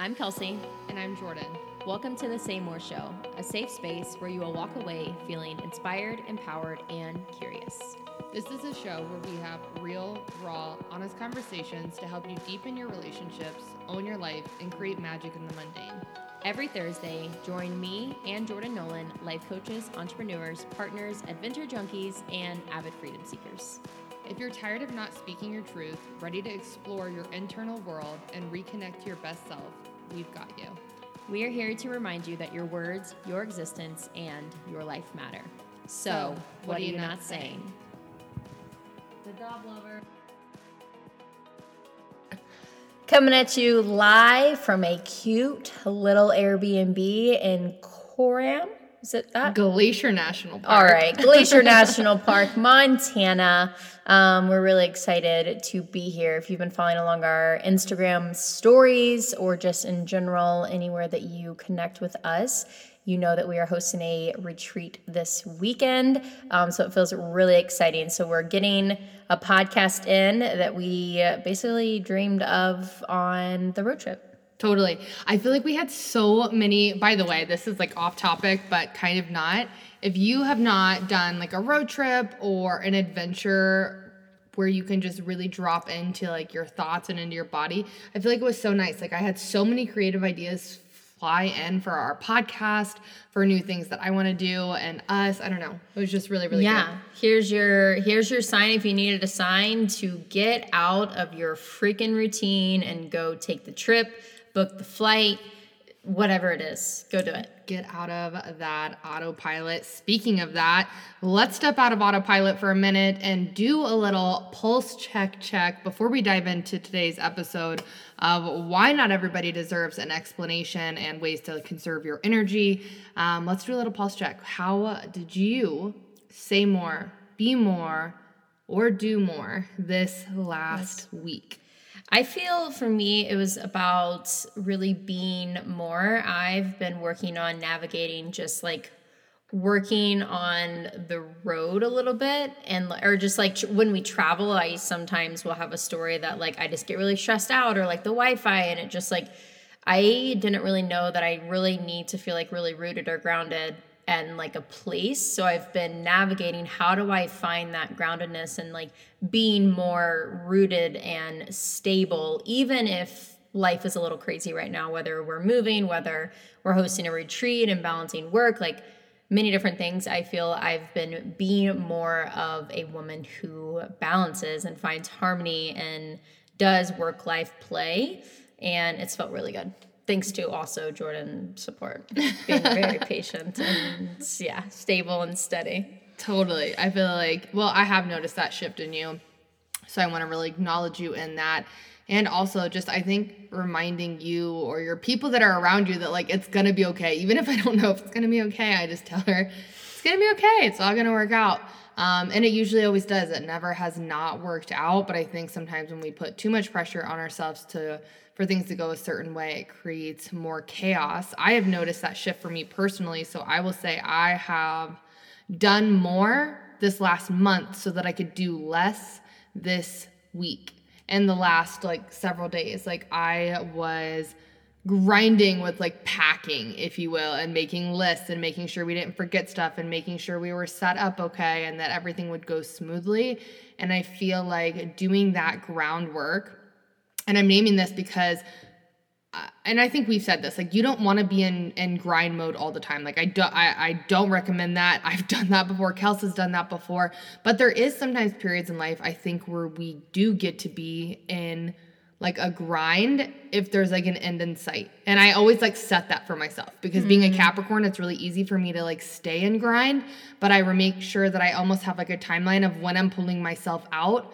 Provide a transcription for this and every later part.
I'm Kelsey. And I'm Jordan. Welcome to the Say More Show, a safe space where you will walk away feeling inspired, empowered, and curious. This is a show where we have real, raw, honest conversations to help you deepen your relationships, own your life, and create magic in the mundane. Every Thursday, join me and Jordan Nolan, life coaches, entrepreneurs, partners, adventure junkies, and avid freedom seekers. If you're tired of not speaking your truth, ready to explore your internal world, and reconnect to your best self, we've got you. We are here to remind you that your words, your existence, and your life matter. So, what, what are you not saying? saying? Good job, lover. Coming at you live from a cute little Airbnb in Coram. Is it that? Glacier National Park. All right, Glacier National Park, Montana. Um, we're really excited to be here. If you've been following along our Instagram stories or just in general, anywhere that you connect with us, you know that we are hosting a retreat this weekend. Um, so it feels really exciting. So we're getting a podcast in that we basically dreamed of on the road trip. Totally. I feel like we had so many, by the way, this is like off topic, but kind of not. If you have not done like a road trip or an adventure where you can just really drop into like your thoughts and into your body, I feel like it was so nice. Like I had so many creative ideas fly in for our podcast, for new things that I want to do and us. I don't know. It was just really, really yeah. Good. Here's your here's your sign if you needed a sign to get out of your freaking routine and go take the trip, book the flight, whatever it is. Go do it get out of that autopilot. Speaking of that, let's step out of autopilot for a minute and do a little pulse check check before we dive into today's episode of why not everybody deserves an explanation and ways to conserve your energy. Um, let's do a little pulse check. How did you say more, be more, or do more this last yes. week? I feel for me, it was about really being more. I've been working on navigating just like working on the road a little bit and or just like when we travel i sometimes will have a story that like i just get really stressed out or like the wi-fi and it just like i didn't really know that i really need to feel like really rooted or grounded and like a place. So I've been navigating how do I find that groundedness and like being more rooted and stable, even if life is a little crazy right now, whether we're moving, whether we're hosting a retreat and balancing work, like many different things. I feel I've been being more of a woman who balances and finds harmony and does work life play. And it's felt really good thanks to also Jordan support, being very patient and yeah, stable and steady. Totally. I feel like, well, I have noticed that shift in you. So I want to really acknowledge you in that. And also, just I think reminding you or your people that are around you that like it's gonna be okay. Even if I don't know if it's gonna be okay, I just tell her it's gonna be okay. It's all gonna work out. Um, and it usually always does. It never has not worked out. But I think sometimes when we put too much pressure on ourselves to for things to go a certain way, it creates more chaos. I have noticed that shift for me personally. So I will say I have done more this last month so that I could do less this week and the last like several days. Like I was grinding with like packing, if you will, and making lists and making sure we didn't forget stuff and making sure we were set up okay and that everything would go smoothly. And I feel like doing that groundwork and I'm naming this because uh, and I think we've said this like you don't want to be in in grind mode all the time. Like I don't I, I don't recommend that. I've done that before. Kels has done that before. But there is sometimes periods in life I think where we do get to be in like a grind if there's like an end in sight. And I always like set that for myself because mm-hmm. being a mm-hmm. Capricorn it's really easy for me to like stay in grind. But I make sure that I almost have like a timeline of when I'm pulling myself out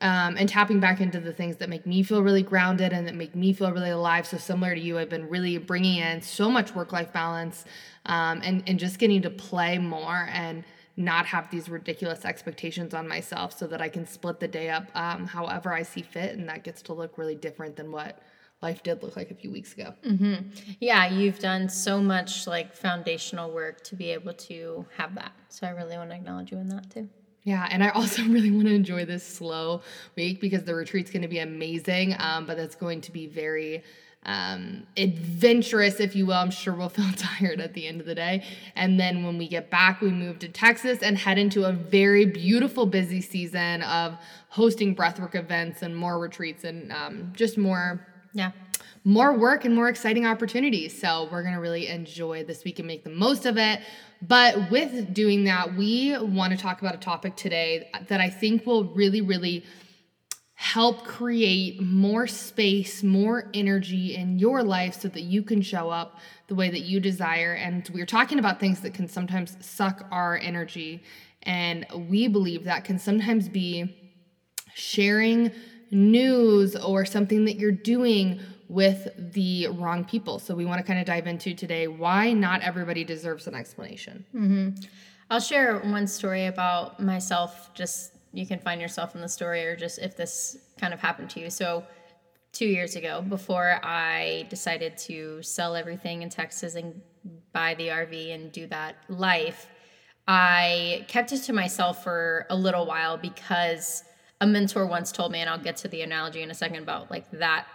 um, and tapping back into the things that make me feel really grounded and that make me feel really alive. So similar to you, I've been really bringing in so much work-life balance um, and and just getting to play more and not have these ridiculous expectations on myself, so that I can split the day up um, however I see fit, and that gets to look really different than what life did look like a few weeks ago. Mm-hmm. Yeah, you've done so much like foundational work to be able to have that. So I really want to acknowledge you in that too. Yeah, and I also really want to enjoy this slow week because the retreat's going to be amazing, um, but that's going to be very um, adventurous, if you will. I'm sure we'll feel tired at the end of the day. And then when we get back, we move to Texas and head into a very beautiful, busy season of hosting breathwork events and more retreats and um, just more. Yeah. More work and more exciting opportunities. So, we're going to really enjoy this week and make the most of it. But with doing that, we want to talk about a topic today that I think will really, really help create more space, more energy in your life so that you can show up the way that you desire. And we're talking about things that can sometimes suck our energy. And we believe that can sometimes be sharing news or something that you're doing with the wrong people. So we want to kind of dive into today why not everybody deserves an explanation. Mm-hmm. I'll share one story about myself. Just you can find yourself in the story, or just if this kind of happened to you. So two years ago, before I decided to sell everything in Texas and buy the RV and do that life, I kept it to myself for a little while because a mentor once told me, and I'll get to the analogy in a second about like that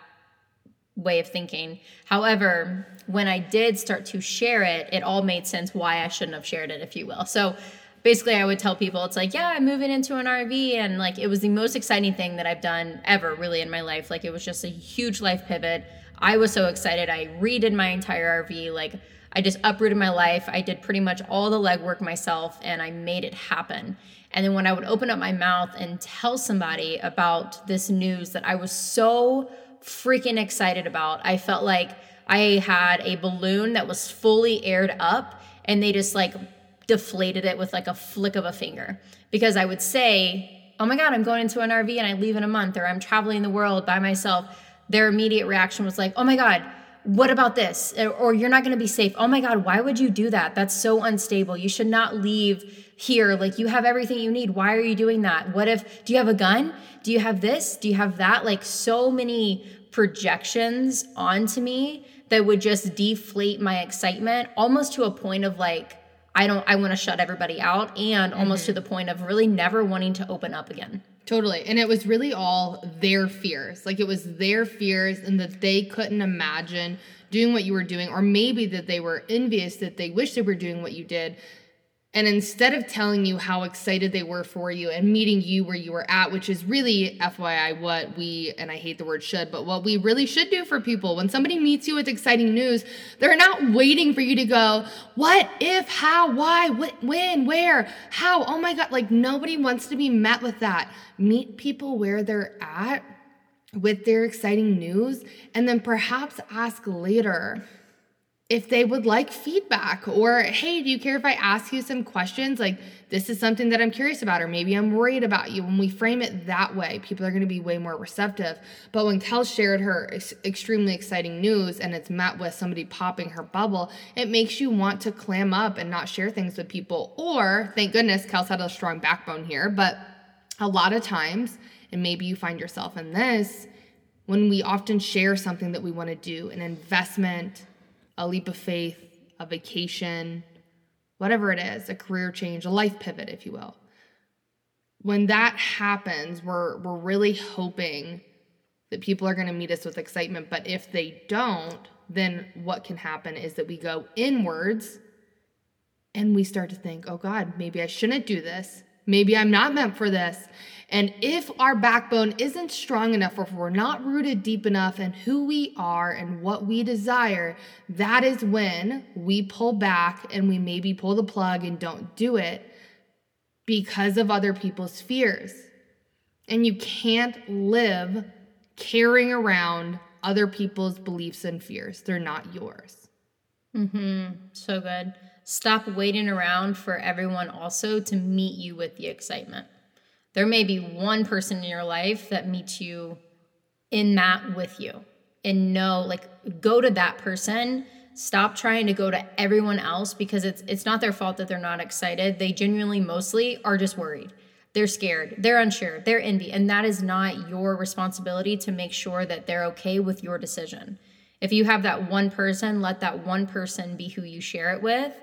way of thinking. However, when I did start to share it, it all made sense why I shouldn't have shared it, if you will. So basically, I would tell people, it's like, yeah, I'm moving into an RV. And like, it was the most exciting thing that I've done ever, really, in my life. Like, it was just a huge life pivot. I was so excited. I redid my entire RV. Like, I just uprooted my life. I did pretty much all the legwork myself and I made it happen. And then when I would open up my mouth and tell somebody about this news that I was so freaking excited about. I felt like I had a balloon that was fully aired up and they just like deflated it with like a flick of a finger. Because I would say, Oh my God, I'm going into an RV and I leave in a month, or I'm traveling the world by myself. Their immediate reaction was like, Oh my God, what about this? Or you're not going to be safe. Oh my God, why would you do that? That's so unstable. You should not leave here. Like you have everything you need. Why are you doing that? What if, do you have a gun? Do you have this? Do you have that? Like so many projections onto me that would just deflate my excitement almost to a point of like, I don't, I want to shut everybody out and mm-hmm. almost to the point of really never wanting to open up again. Totally. And it was really all their fears. Like it was their fears and that they couldn't imagine doing what you were doing, or maybe that they were envious that they wish they were doing what you did. And instead of telling you how excited they were for you and meeting you where you were at, which is really FYI what we, and I hate the word should, but what we really should do for people when somebody meets you with exciting news, they're not waiting for you to go, what, if, how, why, what, when, where, how, oh my God. Like nobody wants to be met with that. Meet people where they're at with their exciting news and then perhaps ask later if they would like feedback or hey do you care if i ask you some questions? Like this is something that i'm curious about or maybe i'm worried about you. When we frame it that way people are going to be way more receptive. But when kel shared her ex- extremely exciting news and it's met with somebody popping her bubble it makes you want to clam up and not share things with people. Or thank goodness kel's had a strong backbone here but a lot of times and maybe you find yourself in this when we often share something that we want to do an investment a leap of faith, a vacation, whatever it is, a career change, a life pivot, if you will. When that happens, we're, we're really hoping that people are going to meet us with excitement. But if they don't, then what can happen is that we go inwards and we start to think, oh God, maybe I shouldn't do this. Maybe I'm not meant for this. And if our backbone isn't strong enough, or if we're not rooted deep enough in who we are and what we desire, that is when we pull back and we maybe pull the plug and don't do it because of other people's fears. And you can't live carrying around other people's beliefs and fears, they're not yours. Mm-hmm. So good. Stop waiting around for everyone also to meet you with the excitement. There may be one person in your life that meets you in that with you. And know like go to that person. Stop trying to go to everyone else because it's it's not their fault that they're not excited. They genuinely mostly are just worried. They're scared. They're unsure. They're envy. And that is not your responsibility to make sure that they're okay with your decision if you have that one person let that one person be who you share it with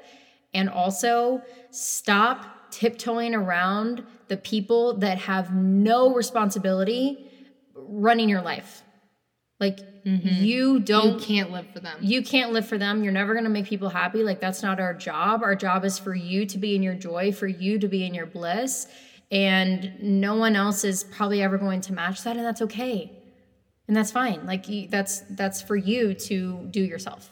and also stop tiptoeing around the people that have no responsibility running your life. Like mm-hmm. you You don't can't live for them. you can't live for them. You're never going to make people happy. Like that's not our job. Our job is for you to be in your joy, for you to be in your bliss, and no one else is probably ever going to match that and that's okay. And that's fine. Like that's that's for you to do yourself.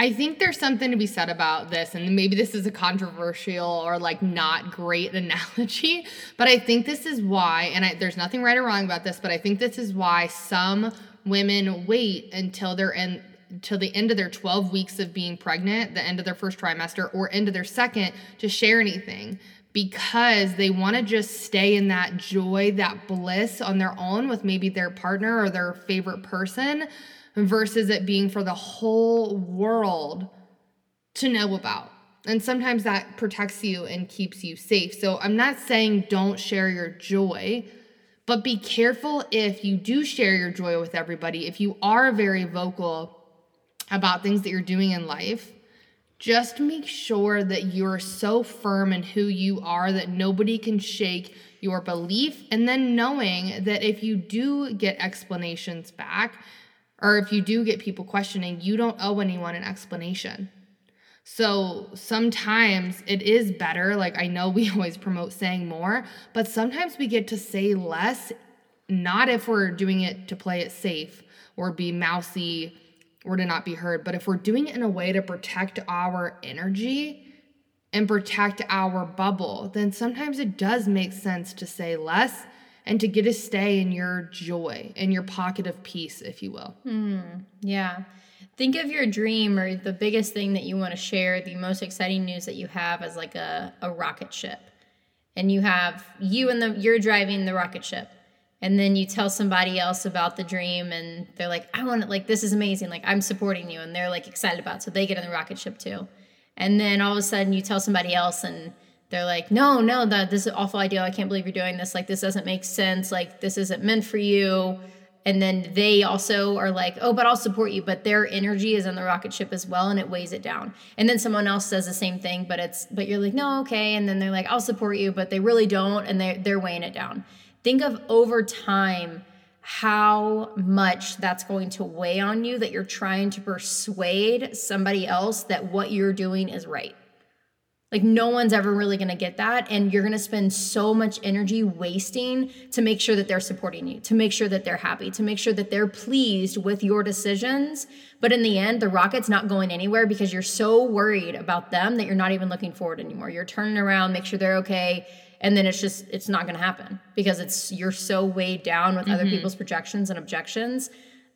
I think there's something to be said about this, and maybe this is a controversial or like not great analogy, but I think this is why, and I, there's nothing right or wrong about this, but I think this is why some women wait until they're in till the end of their 12 weeks of being pregnant, the end of their first trimester, or end of their second to share anything because they want to just stay in that joy, that bliss on their own with maybe their partner or their favorite person versus it being for the whole world to know about. And sometimes that protects you and keeps you safe. So I'm not saying don't share your joy, but be careful if you do share your joy with everybody. If you are very vocal about things that you're doing in life, just make sure that you're so firm in who you are that nobody can shake your belief. And then knowing that if you do get explanations back, or if you do get people questioning, you don't owe anyone an explanation. So sometimes it is better. Like I know we always promote saying more, but sometimes we get to say less, not if we're doing it to play it safe or be mousy or to not be heard, but if we're doing it in a way to protect our energy and protect our bubble, then sometimes it does make sense to say less and to get to stay in your joy, in your pocket of peace, if you will. Hmm, yeah. Think of your dream or the biggest thing that you want to share, the most exciting news that you have as like a, a rocket ship. And you have you and the you're driving the rocket ship. And then you tell somebody else about the dream and they're like, I want it like this is amazing. Like I'm supporting you and they're like excited about it. So they get in the rocket ship too. And then all of a sudden you tell somebody else and they're like, no, no, that this is an awful idea. I can't believe you're doing this. Like this doesn't make sense. Like this isn't meant for you and then they also are like oh but i'll support you but their energy is in the rocket ship as well and it weighs it down and then someone else says the same thing but it's but you're like no okay and then they're like i'll support you but they really don't and they're, they're weighing it down think of over time how much that's going to weigh on you that you're trying to persuade somebody else that what you're doing is right like no one's ever really going to get that and you're going to spend so much energy wasting to make sure that they're supporting you, to make sure that they're happy, to make sure that they're pleased with your decisions. But in the end, the rocket's not going anywhere because you're so worried about them that you're not even looking forward anymore. You're turning around, make sure they're okay, and then it's just it's not going to happen because it's you're so weighed down with other people's projections and objections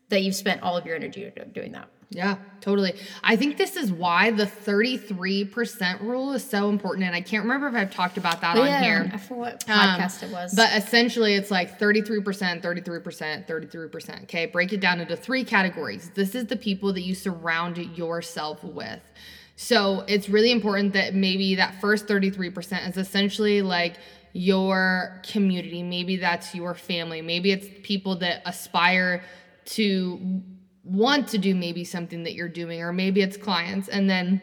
that you've spent all of your energy doing that. Yeah, totally. I think this is why the 33% rule is so important. And I can't remember if I've talked about that on here. I forget what Um, podcast it was. But essentially, it's like 33%, 33%, 33%. Okay, break it down into three categories. This is the people that you surround yourself with. So it's really important that maybe that first 33% is essentially like your community. Maybe that's your family. Maybe it's people that aspire to want to do maybe something that you're doing, or maybe it's clients. And then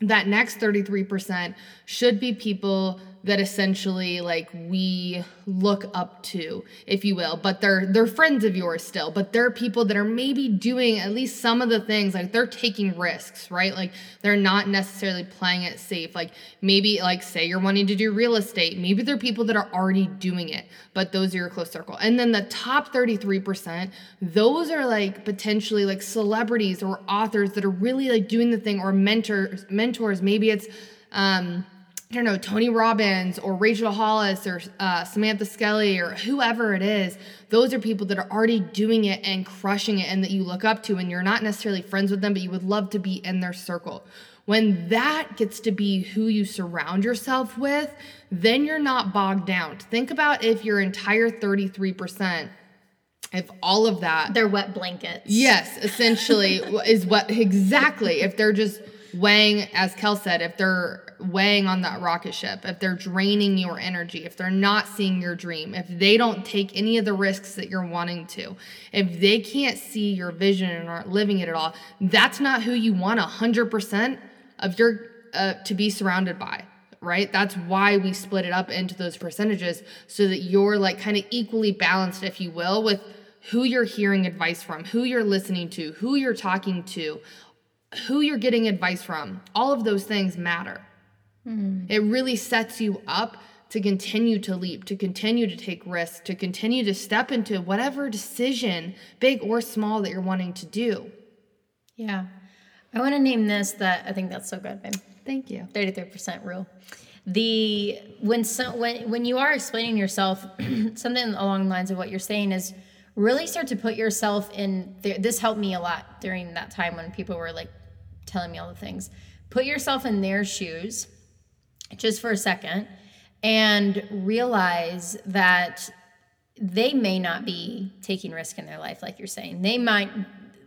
that next 33% should be people that essentially like we look up to if you will. But they're they're friends of yours still. But they're people that are maybe doing at least some of the things like they're taking risks right? Like they're not necessarily playing it safe. Like maybe like say you're wanting to do real estate maybe they're people that are already doing it but those are your close circle. And then the top 33% those are like potentially like celebrities or authors that are really like doing the thing or mentors mentors. Maybe it's um I don't know, Tony Robbins or Rachel Hollis or uh, Samantha Skelly or whoever it is, those are people that are already doing it and crushing it and that you look up to, and you're not necessarily friends with them, but you would love to be in their circle. When that gets to be who you surround yourself with, then you're not bogged down. Think about if your entire 33%, if all of that they're wet blankets. Yes, essentially is what exactly if they're just weighing, as Kel said, if they're weighing on that rocket ship, if they're draining your energy, if they're not seeing your dream, if they don't take any of the risks that you're wanting to, if they can't see your vision and aren't living it at all, that's not who you want 100% of your uh, to be surrounded by right? That's why we split it up into those percentages so that you're like kind of equally balanced, if you will, with who you're hearing advice from, who you're listening to, who you're talking to, who you're getting advice from. All of those things matter. Mm. It really sets you up to continue to leap, to continue to take risks, to continue to step into whatever decision, big or small, that you're wanting to do. Yeah. I want to name this that I think that's so good, babe. Thank you. 33% rule. The when so when when you are explaining yourself, something along the lines of what you're saying is really start to put yourself in. This helped me a lot during that time when people were like telling me all the things. Put yourself in their shoes just for a second and realize that they may not be taking risk in their life like you're saying. They might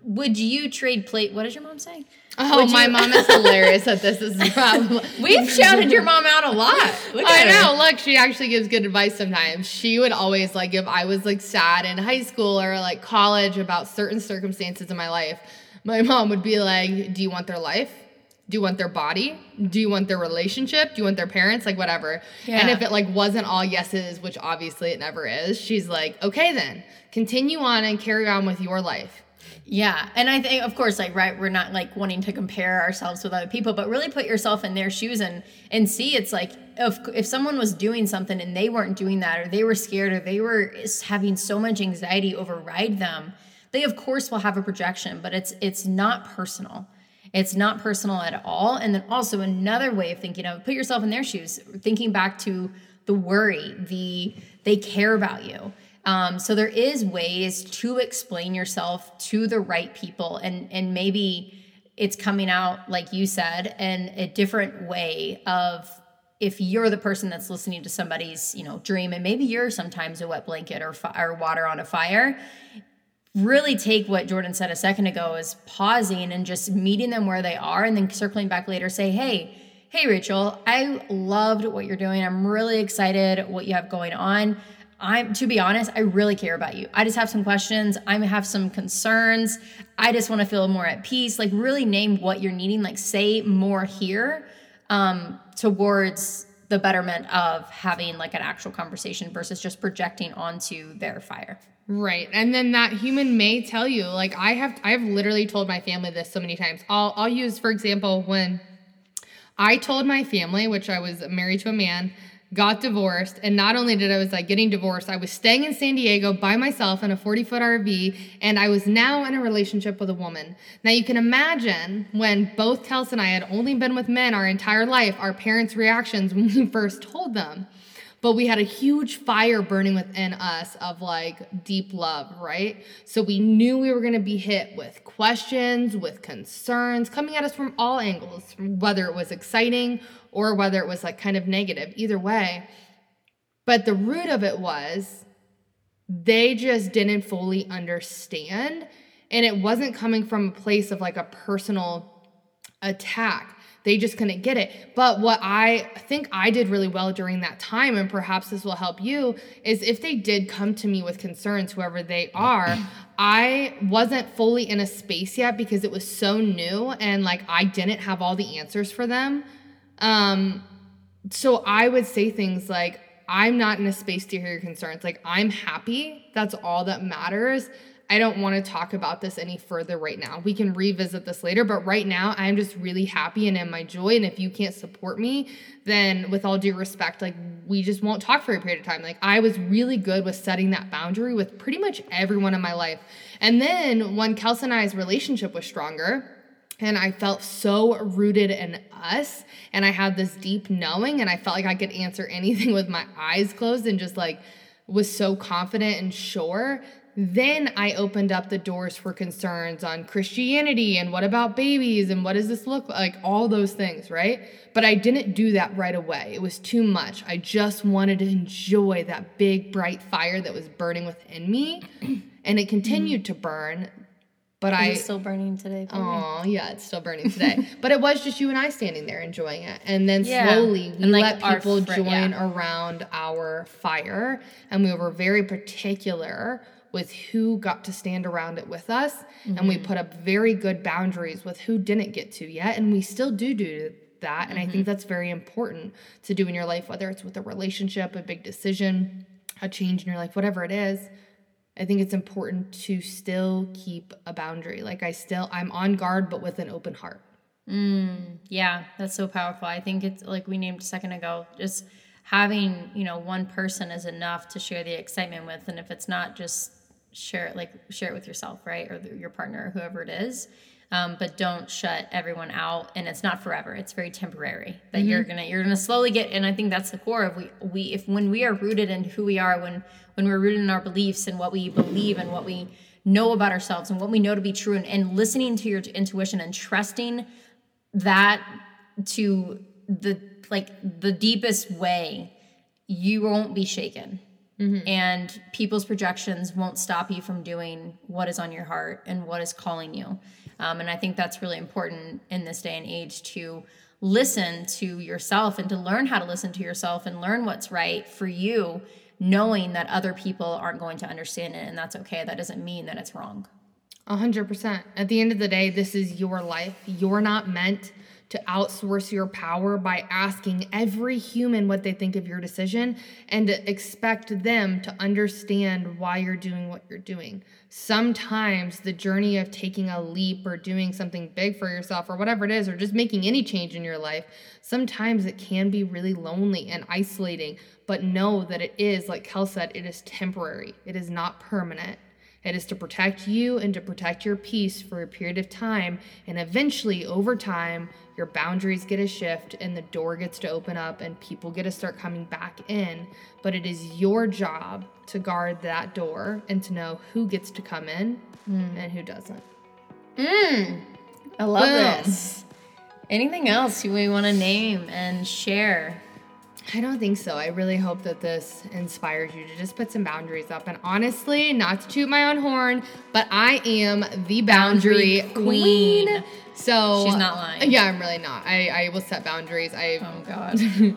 would you trade plate what is your mom saying? Oh, my mom is hilarious that this. is is problem. We've shouted your mom out a lot. I her. know. Look, she actually gives good advice sometimes. She would always like if I was like sad in high school or like college about certain circumstances in my life, my mom would be like, "Do you want their life? Do you want their body? Do you want their relationship? Do you want their parents? Like whatever." yeah. And if it like wasn't all yeses, which obviously it never is, she's like, "Okay then, continue on and carry on with your life." Yeah, and I think, of course, like right, we're not like wanting to compare ourselves with other people, but really put yourself in their shoes and and see. It's like if if someone was doing something and they weren't doing that, or they were scared, or they were having so much anxiety override them, they of course will have a projection, but it's it's not personal. It's not personal at all. And then also another way of thinking of put yourself in their shoes, thinking back to the worry, the they care about you. Um, so there is ways to explain yourself to the right people, and and maybe it's coming out like you said in a different way of if you're the person that's listening to somebody's you know dream, and maybe you're sometimes a wet blanket or fi- or water on a fire. Really take what Jordan said a second ago is pausing and just meeting them where they are, and then circling back later, say, hey. Hey Rachel, I loved what you're doing. I'm really excited what you have going on. I'm to be honest, I really care about you. I just have some questions. I have some concerns. I just want to feel more at peace. Like really name what you're needing. Like say more here um, towards the betterment of having like an actual conversation versus just projecting onto their fire. Right. And then that human may tell you, like I have I have literally told my family this so many times. I'll I'll use for example when I told my family, which I was married to a man, got divorced, and not only did I was like getting divorced, I was staying in San Diego by myself in a 40 foot RV, and I was now in a relationship with a woman. Now you can imagine when both Kels and I had only been with men our entire life, our parents' reactions when we first told them. But we had a huge fire burning within us of like deep love, right? So we knew we were gonna be hit with questions, with concerns coming at us from all angles, whether it was exciting or whether it was like kind of negative, either way. But the root of it was they just didn't fully understand. And it wasn't coming from a place of like a personal attack. They just couldn't get it. But what I think I did really well during that time, and perhaps this will help you, is if they did come to me with concerns, whoever they are, I wasn't fully in a space yet because it was so new and like I didn't have all the answers for them. Um, so I would say things like, I'm not in a space to hear your concerns. Like, I'm happy. That's all that matters. I don't want to talk about this any further right now. We can revisit this later, but right now I'm just really happy and in my joy. And if you can't support me, then with all due respect, like we just won't talk for a period of time. Like I was really good with setting that boundary with pretty much everyone in my life. And then when Kelsey and I's relationship was stronger, and I felt so rooted in us. And I had this deep knowing, and I felt like I could answer anything with my eyes closed and just like was so confident and sure. Then I opened up the doors for concerns on Christianity and what about babies and what does this look like? All those things, right? But I didn't do that right away. It was too much. I just wanted to enjoy that big, bright fire that was burning within me. And it continued to burn. But I Is still burning today? Oh, yeah, it's still burning today. but it was just you and I standing there enjoying it. And then Yeah. slowly we And, like, let people fri- join yeah. around our fire. And we were very particular with who got to stand around it with us. And Mm-hmm. we put up very good boundaries with who didn't get to yet. And we still do do that. And I Mm-hmm. think that's very important to do in your life, whether it's with a relationship, a big decision, a change in your life, whatever it is I think it's important to still keep a boundary. Like I still I'm on guard but with an open heart. Yeah, that's so powerful. I think it's like we named a second ago, just having, you know, one person is enough to share the excitement with. And if it's not, just share it, like share it with yourself, right? Or the, your partner, or whoever it is. Um, but don't shut everyone out. And it's not forever. It's very temporary that you're gonna, you're gonna slowly get, and I think that's the core of we, we, if when we are rooted in who we are, when, when we're rooted in our beliefs and what we believe and what we know about ourselves and what we know to be true and, and listening to your intuition and trusting that to the like the deepest way you won't be shaken and people's projections won't stop you from doing what is on your heart and what is calling you. Um, and i think that's really important in this day and age to listen to yourself and to learn how to listen to yourself and learn what's right for you knowing that other people aren't going to understand it. And that's okay. That doesn't mean that it's wrong. A hundred percent. At the end of the day, this is your life. You're not meant to outsource your power by asking every human what they think of your decision and to expect them to understand why you're doing what you're doing. Sometimes the journey of taking a leap or doing something big for yourself or whatever it is, or just making any change in your life, sometimes it can be really lonely and isolating. But know that it is, like Kel said, it is temporary, it is not permanent. It is to protect you and to protect your peace for a period of time. And eventually, over time, your boundaries get a shift and the door gets to open up and people get to start coming back in. But it is your job to guard that door and to know who gets to come in mm. and who doesn't. Mm. I love Boom. this. Anything else you may want to name and share? I don't think so. I really hope that this inspires you to just put some boundaries up. And honestly, not to toot my own horn, but I am the boundary, Boundary queen. queen. So She's not lying. Yeah, I'm really not. I, I will set boundaries. I Oh God,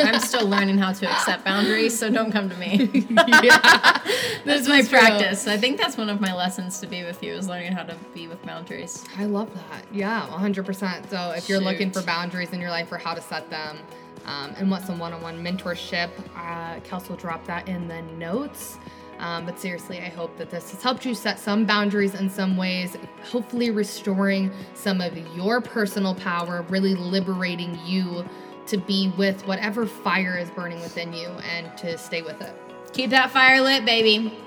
I'm still learning how to accept boundaries, so don't come to me. yeah. That's my true. practice. I think that's one of my lessons to be with you is learning how to be with boundaries. I love that. Yeah, 100%. So if you're looking for boundaries in your life or how to set them um, and want some one on one mentorship, uh, Kels will drop that in the notes. Um, but seriously, I hope that this has helped you set some boundaries in some ways, hopefully restoring some of your personal power, really liberating you to be with whatever fire is burning within you and to stay with it. Keep that fire lit, baby.